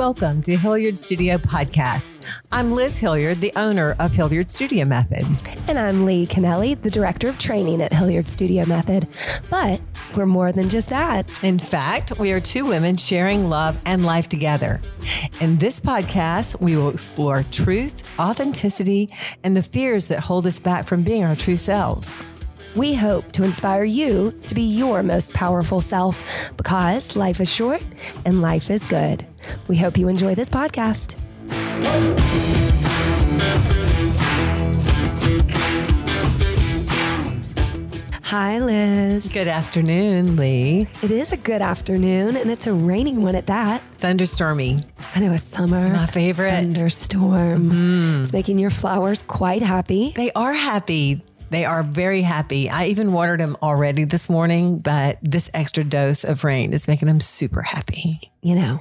Welcome to Hilliard Studio Podcast. I'm Liz Hilliard, the owner of Hilliard Studio Method. And I'm Lee Kennelly, the director of training at Hilliard Studio Method. But we're more than just that. In fact, we are two women sharing love and life together. In this podcast, we will explore truth, authenticity, and the fears that hold us back from being our true selves. We hope to inspire you to be your most powerful self because life is short and life is good. We hope you enjoy this podcast. Hi, Liz. Good afternoon, Lee. It is a good afternoon, and it's a rainy one at that. Thunderstormy. I know a summer. My favorite. Thunderstorm. Mm-hmm. It's making your flowers quite happy. They are happy. They are very happy. I even watered them already this morning, but this extra dose of rain is making them super happy. You know,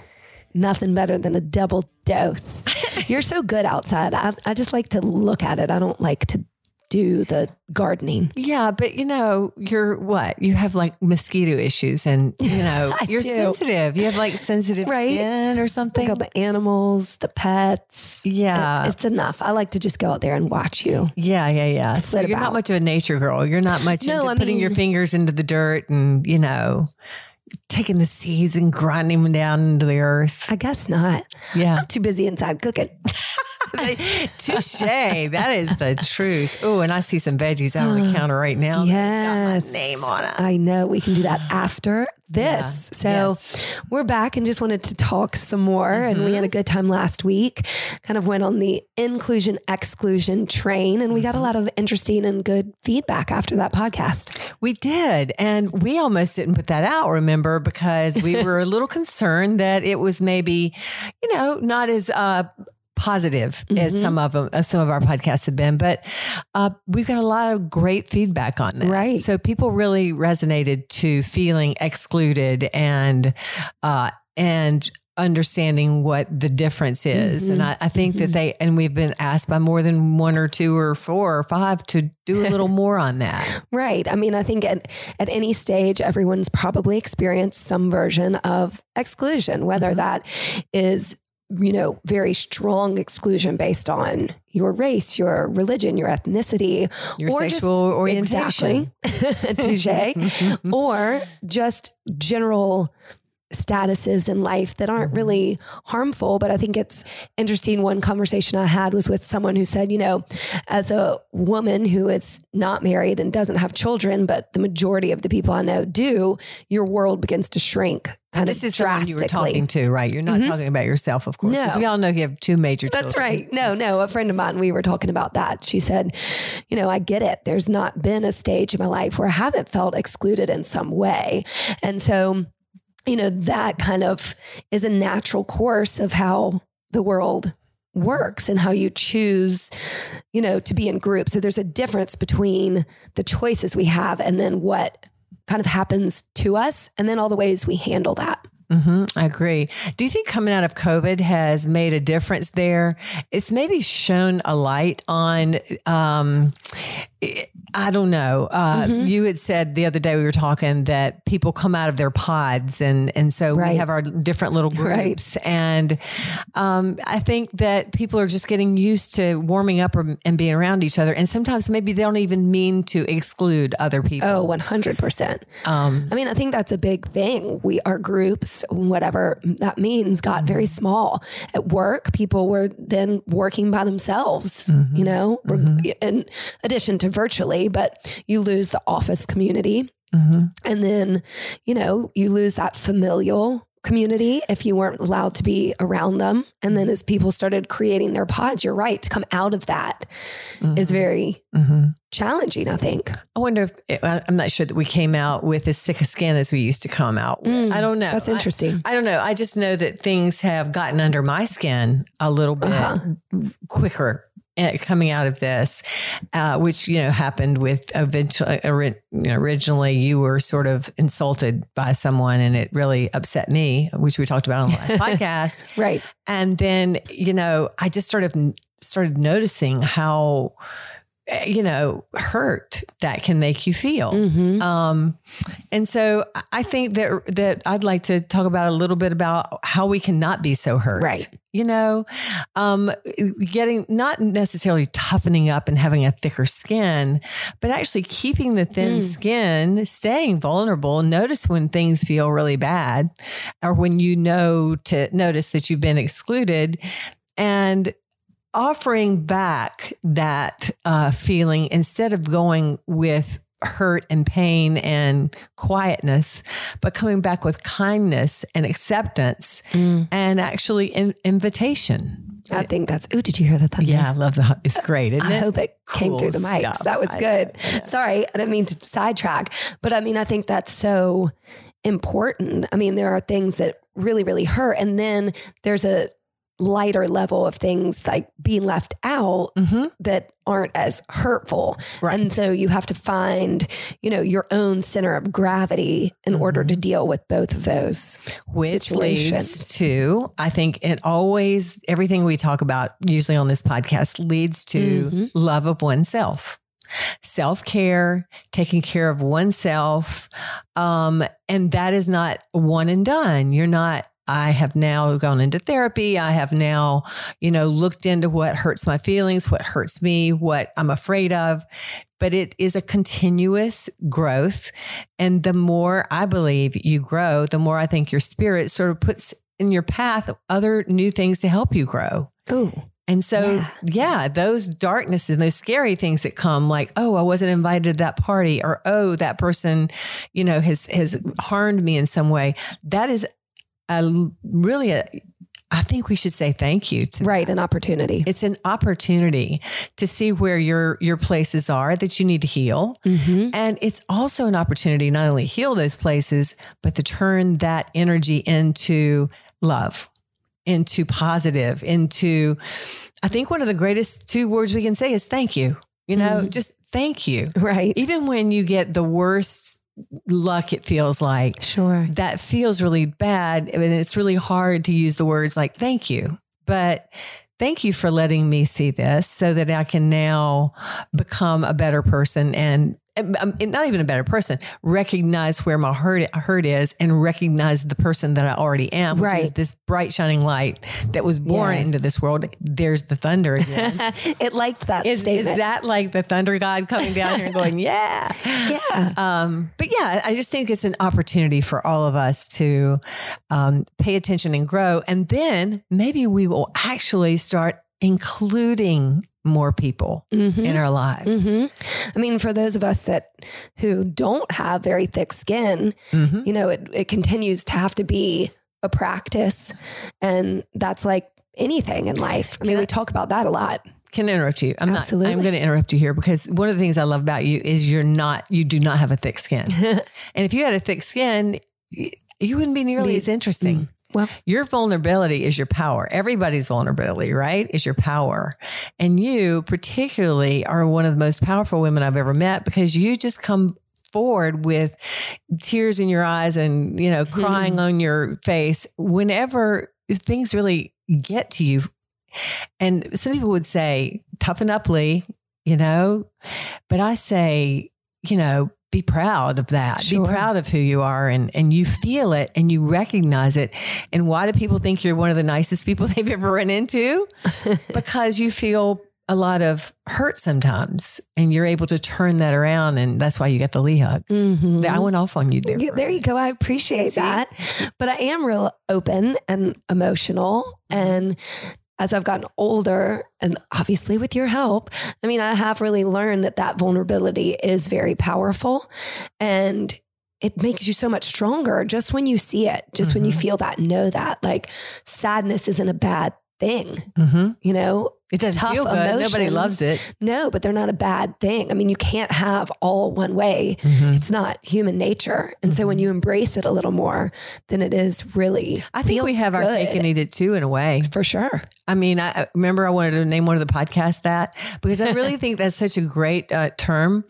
nothing better than a double dose. You're so good outside. I, I just like to look at it. I don't like to do the gardening. Yeah, but you know, you're what? You have like mosquito issues and you know, you're do. sensitive. You have like sensitive Right. skin or something. Think of the animals, the pets. Yeah. It- it's enough. I like to just go out there and watch you. Yeah, yeah, yeah. So you're not much of a nature girl. You're not much No, into I putting your fingers into the dirt and, you know, taking the seeds and grinding them down into the earth. I guess not. Yeah. I'm too busy inside cooking. Touche. That is the truth. Oh, and I see some veggies out on the counter right now. Yes. Got my name on it. I know we can do that after this. Yeah. So Yes. we're back and just wanted to talk some more. And Mm-hmm. we had a good time last week. Kind of went on the inclusion exclusion train, and we Mm-hmm. got a lot of interesting and good feedback after that podcast. We did. And we almost didn't put that out, remember, because we were a little concerned that it was maybe, you know, not as uh positive as Mhm. some of them as some of our podcasts have been but uh, we've got a lot of great feedback on that Right. so people really resonated to feeling excluded and uh and understanding what the difference is and I, I think that they and we've been asked by more than one or two or four or five to do a little more on that Right. I mean, I think at, at any stage, everyone's probably experienced some version of exclusion, whether Mhm. that is, you know, very strong exclusion based on your race, your religion, your ethnicity, your or just- sexual orientation Exactly. Touche. or just general statuses in life that aren't Mhm. really harmful. But I think it's interesting. One conversation I had was with someone who said, you know, as a woman who is not married and doesn't have children, but the majority of the people I know do, your world begins to shrink this is someone you were talking to, right? You're not Mhm. talking about yourself, of course, because No. we all know you have two major That's children. right. No, no. A friend of mine, we were talking about that. She said, you know, I get it. There's not been a stage in my life where I haven't felt excluded in some way. And so, you know, that kind of is a natural course of how the world works and how you choose, you know, to be in groups. So there's a difference between the choices we have and then what kind of happens to us and then all the ways we handle that. hmm I agree. Do you think coming out of COVID has made a difference there? It's maybe shown a light on, um, I don't know. Uh, Mhm. You had said the other day we were talking that people come out of their pods, and and so we have our different little Right. groups, and um, I think that people are just getting used to warming up or, and being around each other, and sometimes maybe they don't even mean to exclude other people. Oh, 100%. Um, I mean, I think that's a big thing. We, our groups, whatever that means, got very small. At work, people were then working by themselves, you know, We're- in addition to virtually, but you lose the office community. mhm. And then, you know, you lose that familial community if you weren't allowed to be around them. And then as people started creating their pods, you're right, to come out of that is very Mhm. challenging, I think. I wonder if it, I- I'm not sure that we came out with as thick a skin as we used to come out. Mm, I don't know. That's interesting. I, don't know. I just know that things have gotten under my skin a little bit Uh-huh. quicker coming out of this, uh, which you know happened with eventually. ori- You know, originally, you were sort of insulted by someone, and it really upset me, which we talked about on the last podcast. right. And then, you know, I just sort of started noticing how eh, you know, hurt that can make you feel. Mhm. Um, and so I think that that I'd like to talk about a little bit about how we cannot be so hurt. Right. You know, um, getting not necessarily toughening up and having a thicker skin, but actually keeping the thin Mm. skin, staying vulnerable. Notice when things feel really bad, or when you know to notice that you've been excluded, and offering back that uh, feeling instead of going with hurt and pain and quietness, but coming back with kindness and acceptance Mm. and actually in, invitation. I think that's. Oh, did you hear the thunder? Yeah, I love that. It's great, isn't I it? hope it came through the mics. stuff. That was I- good. Sorry, I didn't mean to sidetrack, but I mean, I think that's so important. I mean, there are things that really, really hurt, and then there's a lighter level of things like being left out Mhm. that aren't as hurtful. Right. And so you have to find, you know, your own center of gravity in order to deal with both of those. which situations. leads to i think it always everything we talk about usually on this podcast leads to Mhm. love of oneself self-care taking care of oneself um, and that is not one and done you're not I have now gone into therapy. I have now, you know, looked into what hurts my feelings, what hurts me, what I'm afraid of. But it is a continuous growth. And the more I believe you grow, the more I think your spirit sort of puts in your path other new things to help you grow. Oh, And so, Yeah. yeah. those darknesses and those scary things that come, like, oh, I wasn't invited to that party, or oh, that person, you know, has has harmed me in some way. That is a really a. I think we should say thank you to. right. An opportunity. It's an opportunity to see where your your places are that you need to heal. Mm-hmm. And it's also an opportunity not only heal those places, but to turn that energy into love, into positive, into, I think one of the greatest two words we can say is thank you. You know, Mhm. just thank you. Right. Even when you get the worst luck, it feels like Sure. that feels really bad. And it's really hard to use the words like thank you. But thank you for letting me see this so that I can now become a better person and not even a better person, recognize where my hurt, hurt is and recognize the person that I already am, which is this bright, shining light that was born Yes. into this world. There's the thunder again. it liked that is, is that like the thunder god coming down here and going, yeah? yeah. Um, but yeah, I just think it's an opportunity for all of us to um, pay attention and grow. And then maybe we will actually start including more people Mhm. in our lives. Mhm. I mean, for those of us that who don't have very thick skin, Mhm. you know, it, it continues to have to be a practice. And that's like anything in life. I mean, we talk about that a lot. Can I interrupt you? I'm Absolutely. not. I'm going to interrupt you here because one of the things I love about you is you're not. You do not have a thick skin. and if you had a thick skin, you wouldn't be nearly as interesting. Well, Your vulnerability is your power. Everybody's vulnerability, right? Is your power. And you particularly are one of the most powerful women I've ever met because you just come forward with tears in your eyes and, you know, crying on your face whenever things really get to you. And some people would say, toughen up, Lee, you know, but I say, you know, be proud of that. Sure. Be proud of who you are and, and you feel it and you recognize it. And why do people think you're one of the nicest people they've ever run into? because you feel a lot of hurt sometimes and you're able to turn that around. And that's why you get the Lee hug. mhm. I went off on you there. Yeah, there you go. I appreciate See? that. But I am real open and emotional. And as I've gotten older, and obviously with your help, I mean, I have really learned that that vulnerability is very powerful and it makes you so much stronger just when you see it, just when you Mhm. feel that, know that. Like sadness isn't a bad thing, Mhm. you know? It doesn't Tough feel good. Nobody loves it. No, but they're not a bad thing. I mean, you can't have all one way Mhm. it's not human nature. And so when you embrace it a little more, then it is really. I think we have our cake and eat it too, in a way. for sure. I mean, I I remember I wanted to name one of the podcasts that because I really think that's such a great uh, term.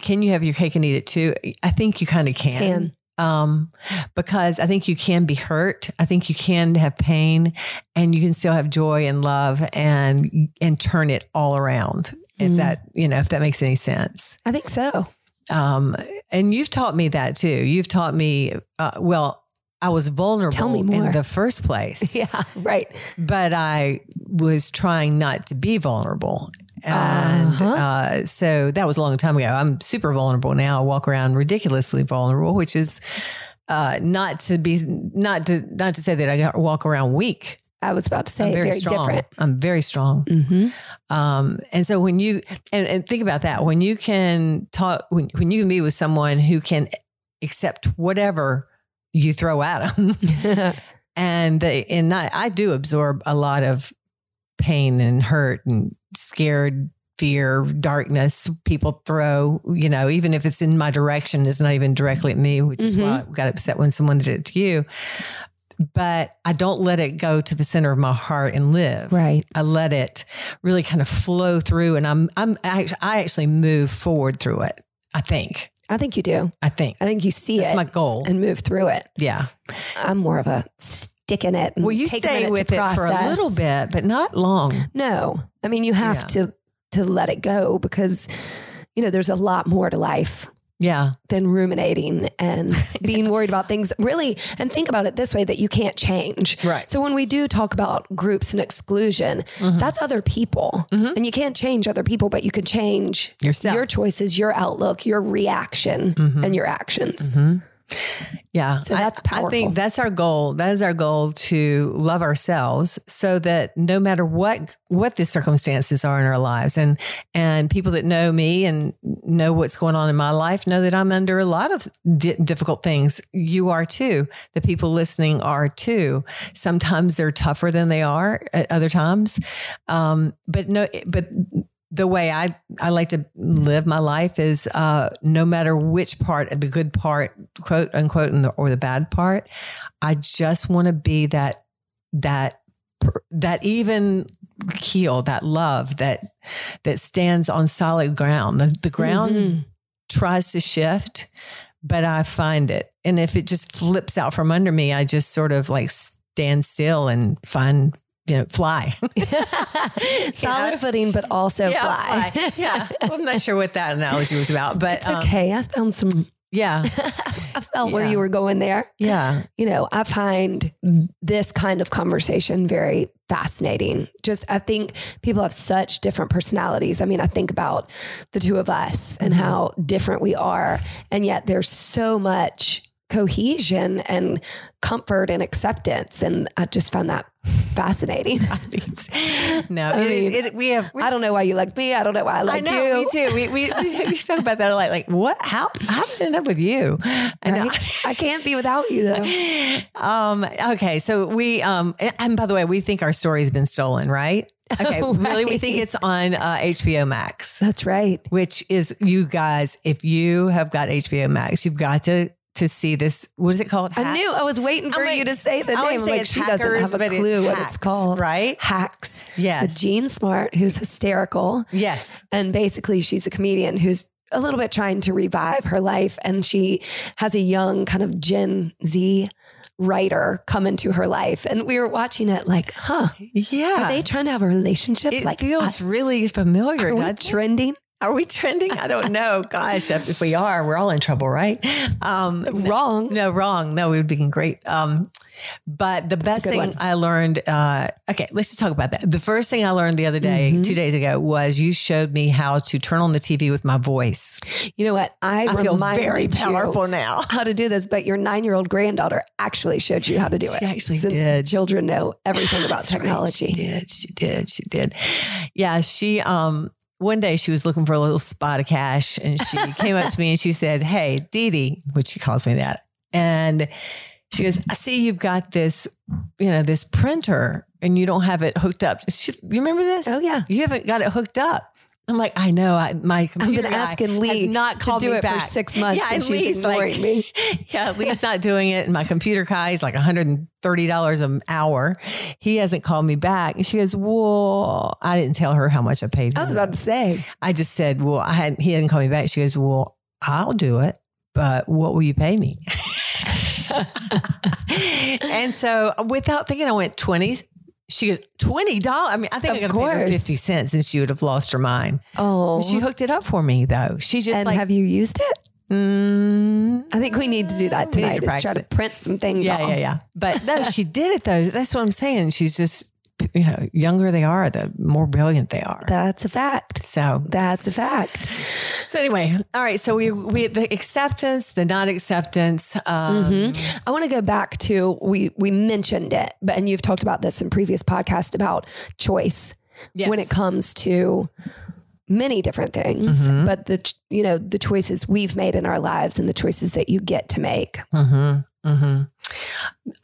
Can you have your cake and eat it too? I think you kind of can. Can. Um, because I think you can be hurt. I think you can have pain and you can still have joy and love and and turn it all around. If Mm. that, you know, if that makes any sense. I think so. Um, and you've taught me that too. You've taught me, uh, well, I was vulnerable Tell me more. in the first place, Yeah, right. but I was trying not to be vulnerable. And Uh-huh. uh, so that was a long time ago. I'm super vulnerable now. I walk around ridiculously vulnerable, which is uh, not to be not to not to say that I walk around weak. I was about to say I'm very, very, strong. different. I'm very strong. Mm-hmm. Um, and so when you and, and think about that, when you can talk, when, when you can be with someone who can accept whatever you throw at them, and they, and I, I do absorb a lot of pain and hurt and scared fear darkness people throw you know even if it's in my direction it's not even directly at me which is why mm-hmm. i got upset when someone did it to you but i don't let it go to the center of my heart and live right. I let it really kind of flow through, and I'm I'm I I actually move forward through it. I think. I think you do. I think I think you see that's it my goal. and move through it. yeah. I'm more of a stick in it. And Well, you take stay with it for a little bit, but not long. No, I mean you have Yeah. to to let it go because you know there's a lot more to life Yeah. than ruminating and being worried about things really and think about it this way that you can't change Right. so when we do talk about groups and exclusion Mhm. that's other people Mhm. and you can't change other people but you can change Yourself. your choices your outlook your reaction Mhm. and your actions Mhm. Yeah. So I- that's I, powerful. think that's our goal. That is our goal to love ourselves so that no matter what what the circumstances are in our lives and and people that know me and know what's going on in my life know that I'm under a lot of di- difficult things. You are too. The people listening are too. Sometimes they're tougher than they are at other times. Um, but no but the way I, I like to live my life is uh, no matter which part, of the good part, quote unquote, and the, or the bad part, I just want to be that that that even keel, that love that that stands on solid ground. The, the ground Mhm. tries to shift, but I find it, and if it just flips out from under me, I just sort of like stand still and find you know fly. solid footing but also fly, fly. Yeah. Well, I'm not sure what that analogy was about, but it's um, okay i found some yeah. i felt where you were going there Yeah. you know, I find this kind of conversation very fascinating. Just, I think people have such different personalities. I mean, I think about the two of us and Mhm. how different we are, and yet there's so much cohesion and comfort and acceptance. And I just found that fascinating. no, I it is- mean, it, we have. We, I don't know why you like me. I don't know why I I like know, you. me too. We, we, we talk about that a lot. Like, what? How? How did I end up with you? And Right? I can't be without you though. um, okay, so we, um, and by the way, we think our story has been stolen, right? Okay, really, we think it's on uh, HBO Max, That's right. which is you guys. If you have got HBO Max, you've got to to see this. What is it called? I knew I was waiting for I'm you to say the I name. Say like, she doesn't have a clue what Hacks, it's called. right? Hacks. Yes. With Jean Smart, who's hysterical. Yes. And basically, she's a comedian who's a little bit trying to revive her life. And she has a young kind of Gen Z writer come into her life. And we were watching it like, huh, Yeah. are they trying to have a relationship it like feels us? really familiar. Are we trending? Are we trending? I don't know. Gosh, if if we are, we're all in trouble, right? Um, Wrong. No, wrong. No, we would be great. Um, but the best thing one. I learned, uh, okay, let's just talk about that. The first thing I learned the other day, Mhm. two days ago, was you showed me how to turn on the TV with my voice. You know what? I, I feel very powerful now. how to do this, but your nine year old granddaughter actually showed you how to do She it. actually Since did. Children know everything about That's right. technology. She did. She did. She did. Yeah. She, um, one day she was looking for a little spot of cash and she came up to me and she said, Hey, Dee Dee, which she calls me that. And she goes, I see you've got this, you know, this printer and you don't have it hooked up. She, you remember this? Oh, yeah. You haven't got it hooked up. I'm like, I know. I, my I've computer been guy asking Lee has not to do me it back. for six months and and she's Lee's ignoring like, me. yeah, Lee's not doing it. And my computer guy is like $130 an hour. He hasn't called me back. And she goes, Well, I didn't tell her how much I paid I was about to say, I just said, Well, I hadn't, he hadn't called me back. She goes, Well, I'll do it, but what will you pay me? and so without thinking, I went 20s. She goes, $20. I mean, I think Of I could have paid her 50 cents and she would have lost her mind. Oh, She hooked it up for me though. She just and like, have you used it? mm, I think we need to do that need to tonight. Is try to print some things yeah, off. yeah, yeah. But no, she did it though. That's what I'm saying. She's just, you know, younger they are, the more brilliant they are. That's a fact. So, That's a fact. so anyway, all right. So we, we, the acceptance, the non acceptance, um, Mm-hmm. I want to go back to we we mentioned it, but and you've talked about this in previous podcasts about choice yes. when it comes to many different things, Mhm. but the you know the choices we've made in our lives and the choices that you get to make. Mm-hmm. Mm-hmm.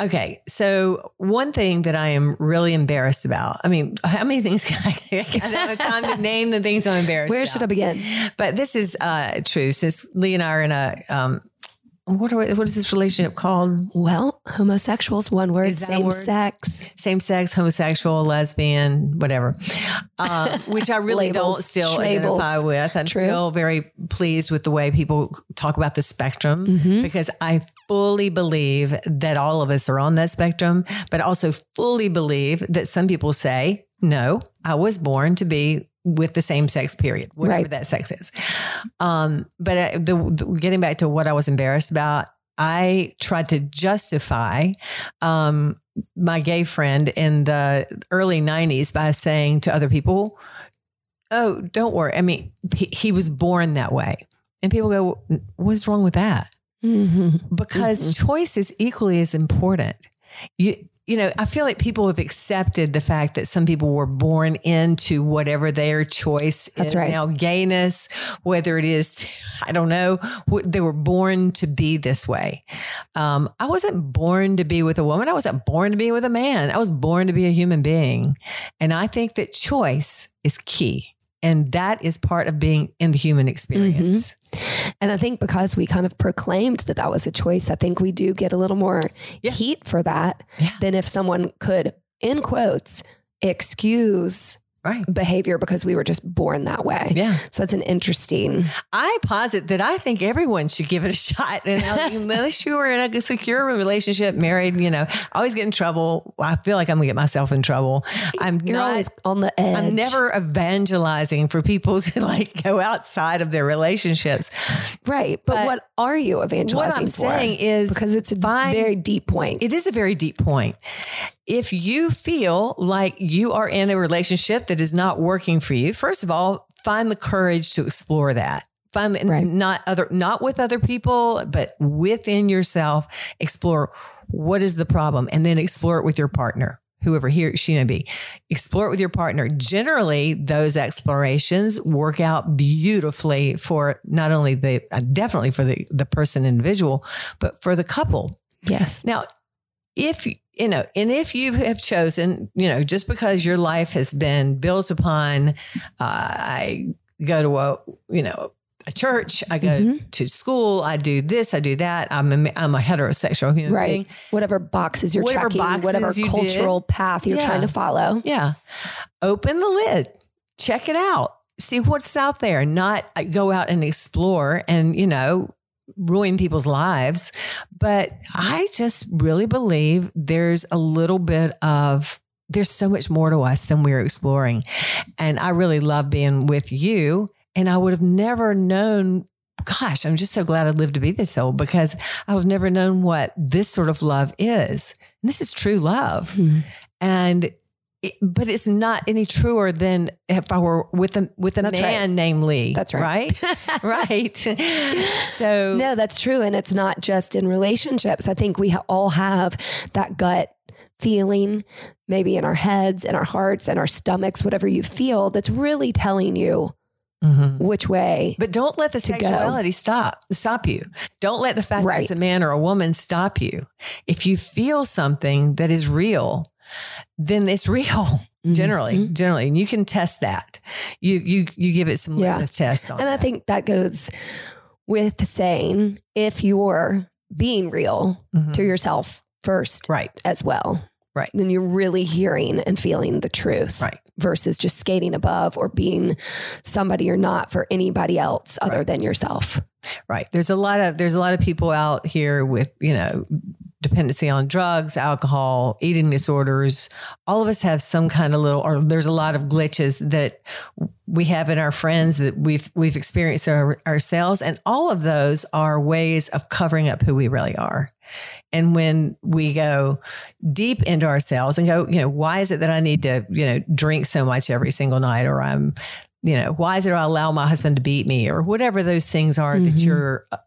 Okay, so one thing that I am really embarrassed about. I mean, how many things can I? I don't have time to name the things I'm embarrassed. Where about. should I begin? But this is uh, true. Since Lee and I are in a um, what are what is this relationship called? Well, homosexuals, one word, Is that a same word? sex. Same sex, homosexual, lesbian, whatever. Um, which I really don't still labels. identify with. I'm True. still very pleased with the way people talk about the spectrum Mhm. because I fully believe that all of us are on that spectrum, but also fully believe that some people say, no, I was born to be with the same sex period, whatever Right. that sex is. Um, but uh, the, the, getting back to what I was embarrassed about, I tried to justify um, my gay friend in the early 90s by saying to other people, Oh, don't worry. I mean, he, he was born that way. And people go, What's wrong with that? Mm-hmm. Because choice is equally as important. You, you know, I feel like people have accepted the fact that some people were born into whatever their choice That's is right. now gayness, whether it is, I don't know, what- they were born to be this way. Um, I wasn't born to be with a woman. I wasn't born to be with a man. I was born to be a human being. And I think that choice is key. And that is part of being in the human experience. Mm-hmm. And I think because we kind of proclaimed that that was a choice, I think we do get a little more Yeah. heat for that Yeah. than if someone could, in quotes, excuse Right. behavior because we were just born that way. Yeah. So that's an interesting. I posit that I think everyone should give it a shot. And unless you are in a secure relationship, married, you know, I always get in trouble. I feel like I'm gonna get myself in trouble. I'm You're not. always on the edge. I'm never evangelizing for people to like go outside of their relationships. right. But, but what are you evangelizing What I'm for? saying is because it's a fine- very deep point. It is a very deep point. If you feel like you are in a relationship that is not working for you, first of all, find the courage to explore that. Find the, Right. not other not with other people, but within yourself. Explore what is the problem, and then explore it with your partner, whoever he or she may be. Explore it with your partner. Generally, those explorations work out beautifully for not only the uh, definitely for the the person individual, but for the couple. yes. Now, if you know, and if you have chosen, you know, just because your life has been built upon, uh, I go to a, you know, a church, I go Mhm. to school, I do this, I do that. I'm a, I'm a heterosexual human Right. being. Whatever boxes you're Whatever checking, boxes whatever you cultural path you're Yeah. trying to follow. Yeah. Open the lid, check it out, see what's out there, not uh, go out and explore and, you know, ruin people's lives. But I just really believe there's a little bit of, there's so much more to us than we're exploring. And I really love being with you. And I would have never known. Gosh, I'm just so glad I lived to be this old because I would have never known what this sort of love is. And this is true love. Mhm. And it, but it's not any truer than if I were with a with a That's man right. named Lee. That's right. Right. right. So No, that's true. And it's not just in relationships. I think we ha- all have that gut feeling, maybe in our heads, in our hearts, and our stomachs, whatever you feel, that's really telling you Mhm. which way. But don't let the to go. sexuality stop stop you. Don't let the fact that it's a man or a woman stop you. If you feel something that is real, then it's real. Generally, Mhm. generally, and you can test that. You you you give it some Yeah. litmus tests on And I think that goes with saying if you're being real Mhm. to yourself first right, as well. Right. Then you're really hearing and feeling the truth. right. Versus just skating above or being somebody you're not for anybody else other Right. than yourself. Right. There's a lot of there's a lot of people out here with, you know, dependency on drugs, alcohol, eating disorders. All of us have some kind of little or there's a lot of glitches that we have in our friends that we've we've experienced our, ourselves and all of those are ways of covering up who we really are. And when we go deep into ourselves and go, you know, why is it that I need to, you know, drink so much every single night or I'm you know, why is it I allow my husband to beat me or whatever those things are mm-hmm. that you're uh,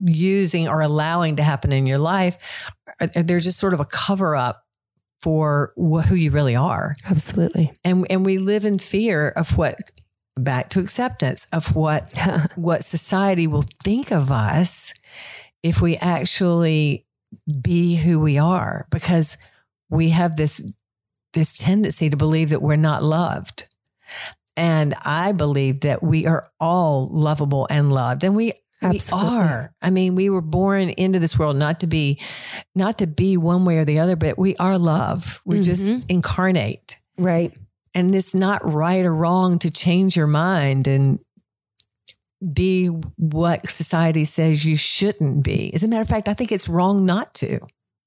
using or allowing to happen in your life, they're just sort of a cover up for who you really are. Absolutely. And and we live in fear of what back to acceptance of what what society will think of us if we actually be who we are because we have this this tendency to believe that we're not loved and I believe that we are all lovable and loved. And we Absolutely. We are. I mean, we were born into this world not to be, not to be one way or the other, but we are love. We mm-hmm. just incarnate. Right. And it's not right or wrong to change your mind and be what society says you shouldn't be. As a matter of fact, I think it's wrong not to.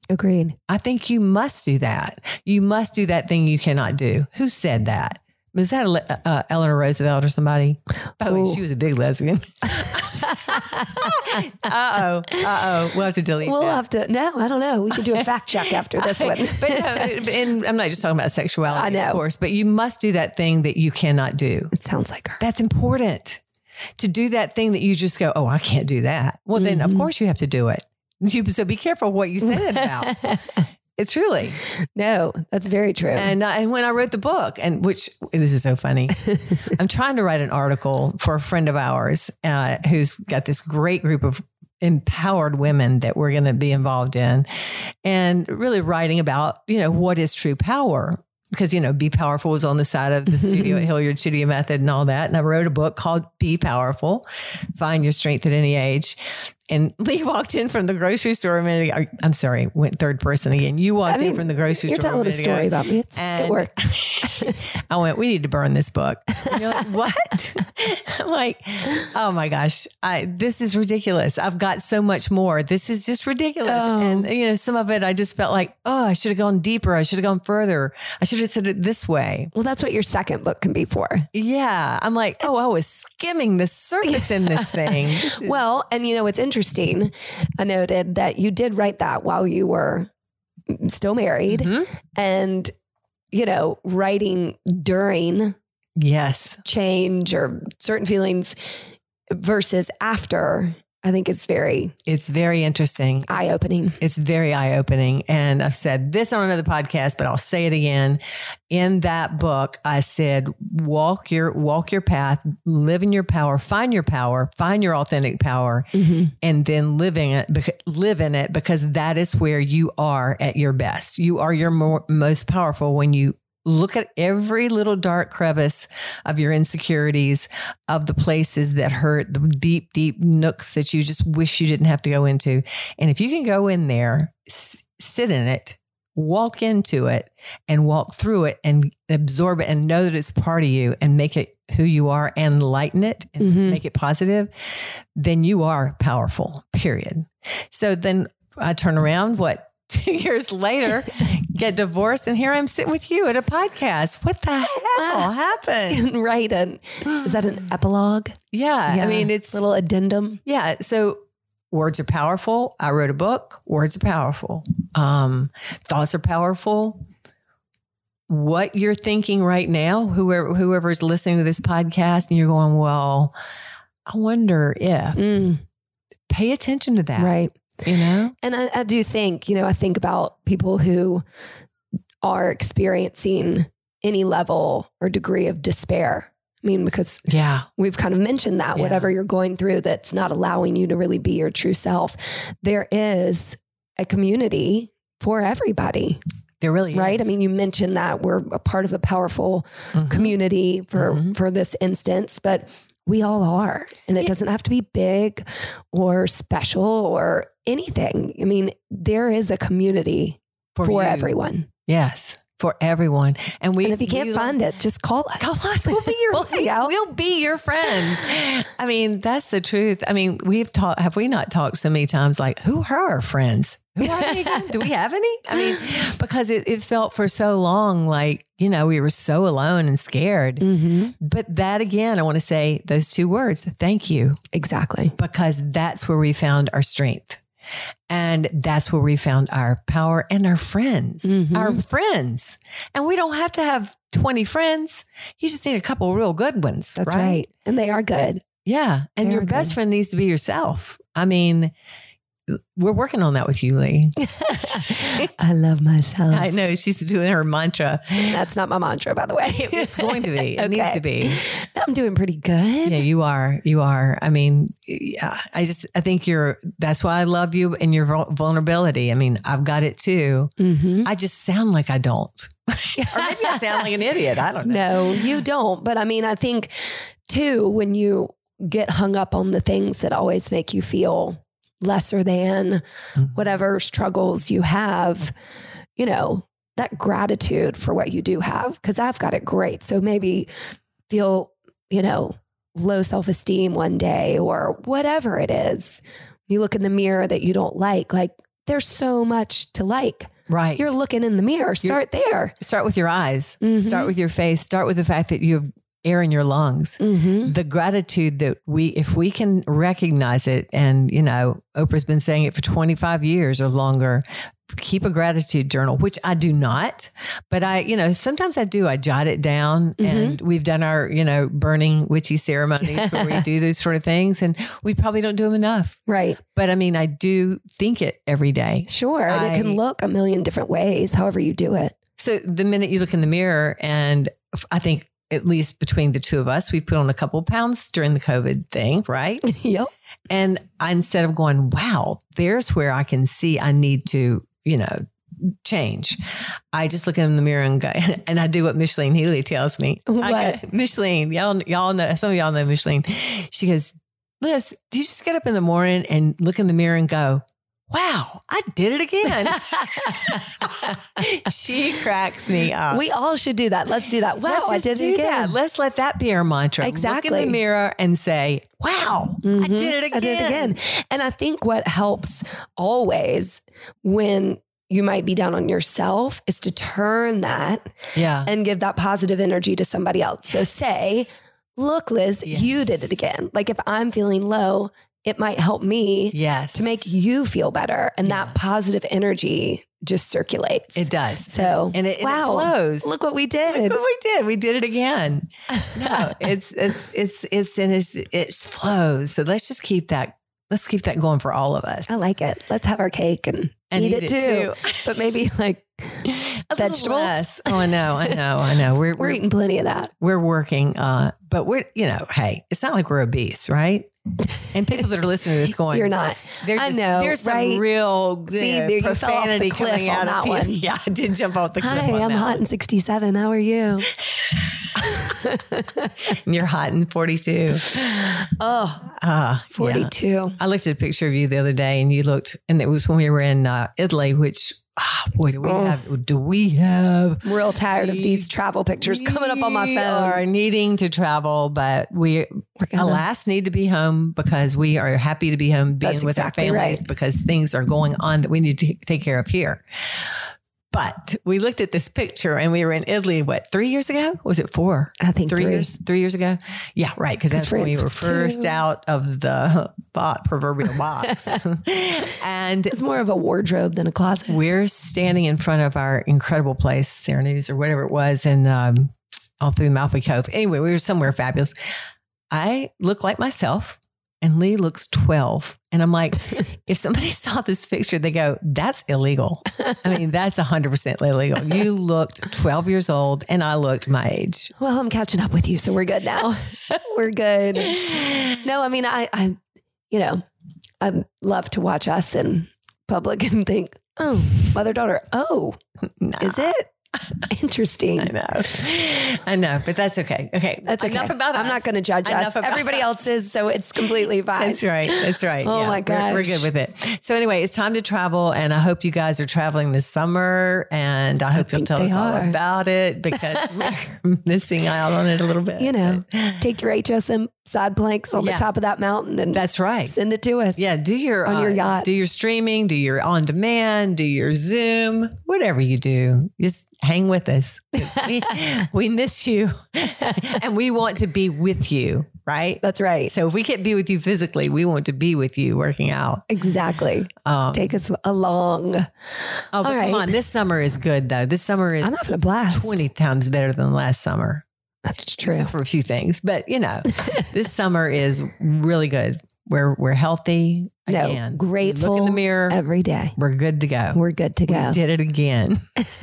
Agreed. I think you must do that. You must do that thing you cannot do. Who said that? Was that uh, Eleanor Roosevelt or somebody? Oh, she was a big lesbian. uh oh, uh oh. We'll have to delete. We'll that. have to. No, I don't know. We can do a fact check after this one. but no, and I'm not just talking about sexuality, I know. of course. But you must do that thing that you cannot do. It sounds like her. That's important. To do that thing that you just go, oh, I can't do that. Well, then mm-hmm. of course you have to do it. so be careful what you say about. It's truly. No, that's very true. And uh, and when I wrote the book, and which this is so funny, I'm trying to write an article for a friend of ours uh, who's got this great group of empowered women that we're going to be involved in, and really writing about you know what is true power because you know be powerful was on the side of the studio at hilliard studio method and all that and i wrote a book called be powerful find your strength at any age and Lee walked in from the grocery store a minute ago. I'm sorry, went third person again. You walked I mean, in from the grocery you're store. You're telling a, a story ago, about me. It's, it works. I went, we need to burn this book. Like, what? I'm like, oh my gosh, I, this is ridiculous. I've got so much more. This is just ridiculous. Oh. And, you know, some of it I just felt like, oh, I should have gone deeper. I should have gone further. I should have said it this way. Well, that's what your second book can be for. Yeah. I'm like, oh, I was skimming the surface in this thing. Well, and you know, it's interesting. I noted that you did write that while you were still married mm-hmm. and, you know, writing during yes change or certain feelings versus after I think it's very it's very interesting. Eye opening. It's very eye opening. And I've said this on another podcast, but I'll say it again. In that book, I said walk your walk your path, live in your power, find your power, find your authentic power, mm-hmm. and then living it live in it because that is where you are at your best. You are your more, most powerful when you look at every little dark crevice of your insecurities, of the places that hurt, the deep, deep nooks that you just wish you didn't have to go into. And if you can go in there, s- sit in it, walk into it, and walk through it and absorb it and know that it's part of you and make it who you are and lighten it and mm-hmm. make it positive, then you are powerful, period. So then I turn around, what, two years later, get divorced, and here I'm sitting with you at a podcast. What the hell happened? right. And is that an epilogue? Yeah, yeah. I mean, it's a little addendum. Yeah. So words are powerful. I wrote a book. Words are powerful. Um, thoughts are powerful. What you're thinking right now, whoever whoever's listening to this podcast, and you're going, well, I wonder if. Mm. Pay attention to that. Right you know? And I, I do think, you know, I think about people who are experiencing any level or degree of despair. I mean, because yeah, we've kind of mentioned that yeah. whatever you're going through that's not allowing you to really be your true self, there is a community for everybody. There really right. Is. I mean, you mentioned that we're a part of a powerful mm-hmm. community for mm-hmm. for this instance, but we all are. And it doesn't have to be big or special or anything. I mean, there is a community for, for everyone. Yes. for everyone. And we And if you can't we- find it, just call us. Call us. We'll be your We'll. We'll be your friends. I mean, that's the truth. I mean, we've talked. Have we not talked so many times? Like, who are our friends? Who are they again? Do we have any? I mean, because it, it felt for so long like you know we were so alone and scared. Mm-hmm. But that again, I want to say those two words: thank you, Exactly. because that's where we found our strength. And that's where we found our power and our friends, Mhm. our friends. And we don't have to have 20 friends. You just need a couple real good ones. That's right. And they are good. Yeah. And They your best good. friend needs to be yourself. I mean, we're working on that with you, Lee. I love myself. I know she's doing her mantra. That's not my mantra, by the way. It's going to be. It needs to be. I'm doing pretty good. Yeah, you are. You are. I mean, yeah, I just, I think you're, that's why I love you and your vulnerability. I mean, I've got it too. Mm-hmm. I just sound like I don't. or maybe I sound like an idiot. I don't know. No, you don't. But I mean, I think too, when you get hung up on the things that always make you feel lesser than Mhm. whatever struggles you have, you know, that gratitude for what you do have, because I've got it great. So maybe feel, you know, low self esteem one day or whatever it is. You look in the mirror that you don't like, like, there's so much to like. Right. You're looking in the mirror. Start there. start with your eyes, Mhm. start with your face, start with the fact that you have air in your lungs. Mm-hmm. The gratitude that we, if we can recognize it, and you know, Oprah's been saying it for 25 years or longer, keep a gratitude journal, which I do not, but I, you know, sometimes I do. I jot it down Mhm. and we've done our, you know, burning witchy ceremonies where we do those sort of things and we probably don't do them enough. Right. But I mean, I do think it every day. Sure. and it can look a million different ways, however you do it. So the minute you look in the mirror, and I think at least between the two of us, we put on a couple pounds during the COVID thing, right? yep. and I, instead of going, wow, there's where I can see I need to, you know, change. I just look in the mirror and go, and I do what Micheline Healy tells me. What? go, Micheline, y'all, y'all know, some of y'all know Micheline. She goes, Liz, do you just get up in the morning and look in the mirror and go, wow, I did it again? she cracks me up. we all should do that. Let's do that. Wow, Let's I did it again. That. Let's let that be our mantra. Look in Exactly. the mirror and say, "Wow, I Mhm. did it again." I did it again. And I think what helps always when you might be down on yourself is to turn that Yeah. and give that positive energy to somebody else. So say, look, Liz, you did it again. Like if I'm feeling low, it might help me yes. to make you feel better. And Yeah. that positive energy just circulates. it does. So, and it, and it flows. Look what we did. Look what we did. We did it again. No, it's it's it's it's and it's it flows. So let's just keep that. Let's keep that going for all of us. I like it. Let's have our cake and, and eat, it, too. But maybe like Vegetables? Oh, I know. I know. I know. We're we're we're, eating plenty of that. we're working. Uh, but we're you know, hey, it's not like we're obese, right? And people that are listening to this going, You're not. There's I just- know, There's some right? real See, uh, there you the profanity coming out of people. one. Yeah, I did jump off the cliff. Hi, I'm hot one. and 67. How are you? And You're hot in 42. Oh, yeah. 42. I looked at a picture of you the other day, and you looked, and it was when we were in uh, Italy. Which, ah, boy, do we Oh. have? Do we have? Real tired of these travel pictures coming up on my phone. We. Are needing to travel, but we alas need to be home because we are happy to be home being That's with exactly our families right. because things are going on that we need to take care of here. But we looked at this picture and we were in Italy, what, three years ago? Was it four? I think Three three. years? Three years ago? Yeah, right. Because that's when we were first too. out of the bot, proverbial box. and It's more of a wardrobe than a closet. we're standing in front of our incredible place, Serenades or whatever it was, And, um, all through Malfi Cove. Anyway, we were somewhere fabulous. I look like myself, and Lee looks 12. And I'm like, if somebody saw this picture, they go, that's illegal. I mean, that's 100% illegal. You looked 12 years old, and I looked my age. Well, I'm catching up with you, so we're good now. we're good. No, I mean, I, I, you know, I love to watch us in public and think, oh, mother daughter. Oh, Nah. is it? Interesting. I know. I know, but that's okay. Okay. That's okay. Enough about it. I'm us. not going to judge Enough us. about Everybody us. else is, so it's completely fine. That's right. That's right. Oh Yeah, my we're- We're, good with it. So anyway, it's time to travel, and I hope you guys are traveling this summer, and I hope you'll tell us all about it because we're missing out on it a little bit. You know, take your HSM side planks on Yeah. the top of that mountain and That's right. send it to us. Yeah, do your On your uh, yacht. do your streaming, do your on demand, do your Zoom, whatever you do. Just hang with us We, we miss you, and we want to be with you. Right. That's right. So if we can't be with you physically, we want to be with you working out. Exactly. Um, Take us along. oh, but all right. come on! This summer is good though. This summer is I'm having a blast. twenty times better than last summer. That's true. except for a few things. But you know, this summer is really good. We're we're healthy No, again. We grateful Look in the mirror. Every day. we're good to go. We're good to go. We did it again.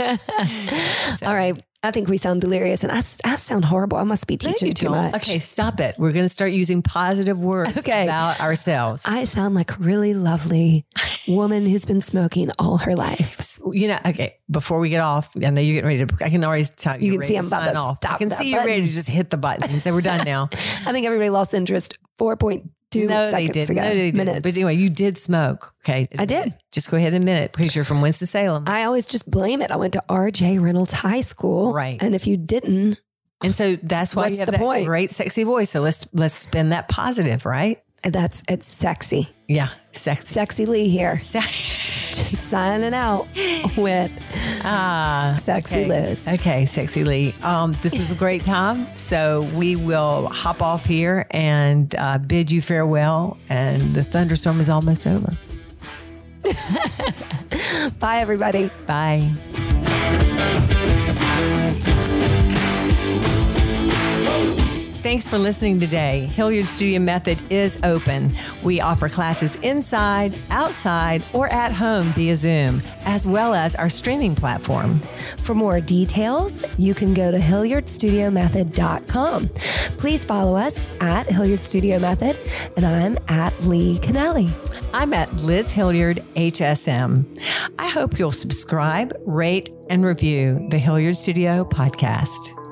All right. I think we sound delirious and I, I sound horrible. I must be teaching you too don't. much. Okay, stop it. We're going to start using positive words Okay. about ourselves. I sound like a really lovely woman who's been smoking all her life. You know, okay. Before we get off, I know you're getting ready to. I can already tell You you're can see to I'm about to off. I can see you're ready to just hit the button and say we're done now. I think everybody lost interest 4.2 no, they didn't. ago. No, they didn't. Minutes. But anyway, you did smoke. Okay, I did. Just go ahead and admit it because you're from Winston Salem. I always just blame it. I went to RJ Reynolds High School. Right. And if you didn't, And so that's why What's you have the that point? great sexy voice. So let's let's spin that positive, right? that's it's sexy. Yeah, sexy. Sexy Lee here. Se- Signing out with ah, Sexy okay. Liz. Okay, sexy Lee. Um, this was a great time. So we will hop off here and uh, bid you farewell. And the thunderstorm is almost over. Bye, everybody. Bye. Thanks for listening today. Hilliard Studio Method is open. We offer classes inside, outside, or at home via Zoom, as well as our streaming platform. For more details, you can go to HilliardStudioMethod.com. Please follow us at Hilliard Studio Method, and I'm at Lee Canelli. I'm at Liz Hilliard HSM. I hope you'll subscribe, rate, and review the Hilliard Studio podcast.